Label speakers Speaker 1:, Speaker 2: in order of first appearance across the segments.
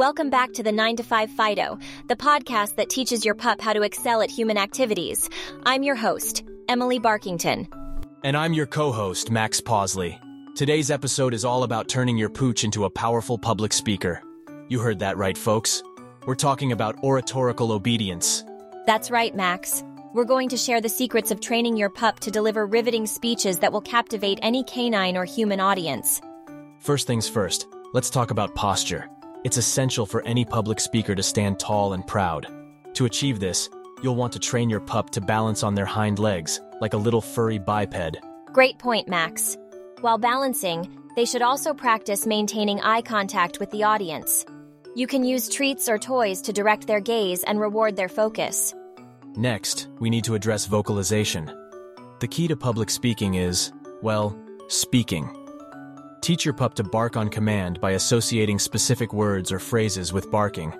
Speaker 1: Welcome back to the 9 to 5 Fido, the podcast that teaches your pup how to excel at human activities. I'm your host, Emily Barkington.
Speaker 2: And I'm your co host, Max Pawsley. Today's episode is all about turning your pooch into a powerful public speaker. You heard that right, folks. We're talking about oratorical obedience.
Speaker 1: That's right, Max. We're going to share the secrets of training your pup to deliver riveting speeches that will captivate any canine or human audience.
Speaker 2: First things first, let's talk about posture. It's essential for any public speaker to stand tall and proud. To achieve this, you'll want to train your pup to balance on their hind legs, like a little furry biped.
Speaker 1: Great point, Max. While balancing, they should also practice maintaining eye contact with the audience. You can use treats or toys to direct their gaze and reward their focus.
Speaker 2: Next, we need to address vocalization. The key to public speaking is, well, speaking. Teach your pup to bark on command by associating specific words or phrases with barking.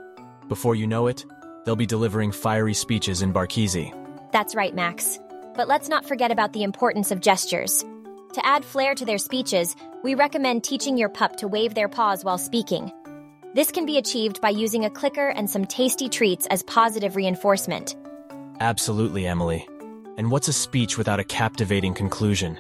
Speaker 2: Before you know it, they'll be delivering fiery speeches in Barkese.
Speaker 1: That's right, Max. But let's not forget about the importance of gestures. To add flair to their speeches, we recommend teaching your pup to wave their paws while speaking. This can be achieved by using a clicker and some tasty treats as positive reinforcement.
Speaker 2: Absolutely, Emily. And what's a speech without a captivating conclusion?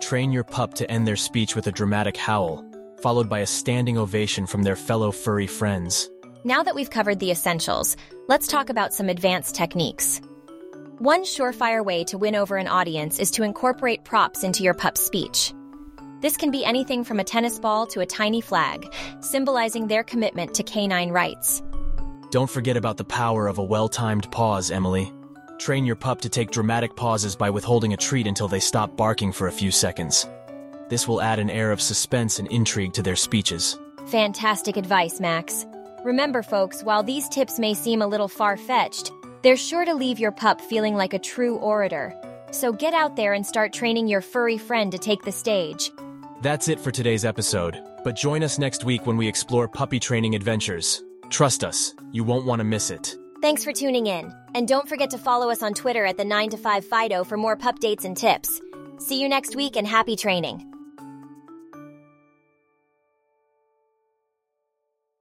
Speaker 2: Train your pup to end their speech with a dramatic howl, followed by a standing ovation from their fellow furry friends.
Speaker 1: Now that we've covered the essentials, let's talk about some advanced techniques. One surefire way to win over an audience is to incorporate props into your pup's speech. This can be anything from a tennis ball to a tiny flag, symbolizing their commitment to canine rights.
Speaker 2: Don't forget about the power of a well-timed pause, Emily. Train your pup to take dramatic pauses by withholding a treat until they stop barking for a few seconds. This will add an air of suspense and intrigue to their speeches.
Speaker 1: Fantastic advice, Max. Remember, folks, while these tips may seem a little far fetched, they're sure to leave your pup feeling like a true orator. So get out there and start training your furry friend to take the stage.
Speaker 2: That's it for today's episode, but join us next week when we explore puppy training adventures. Trust us, you won't want to miss it.
Speaker 1: Thanks for tuning in. And don't forget to follow us on Twitter at the 9 to 5 Fido for more pup dates and tips. See you next week and happy training.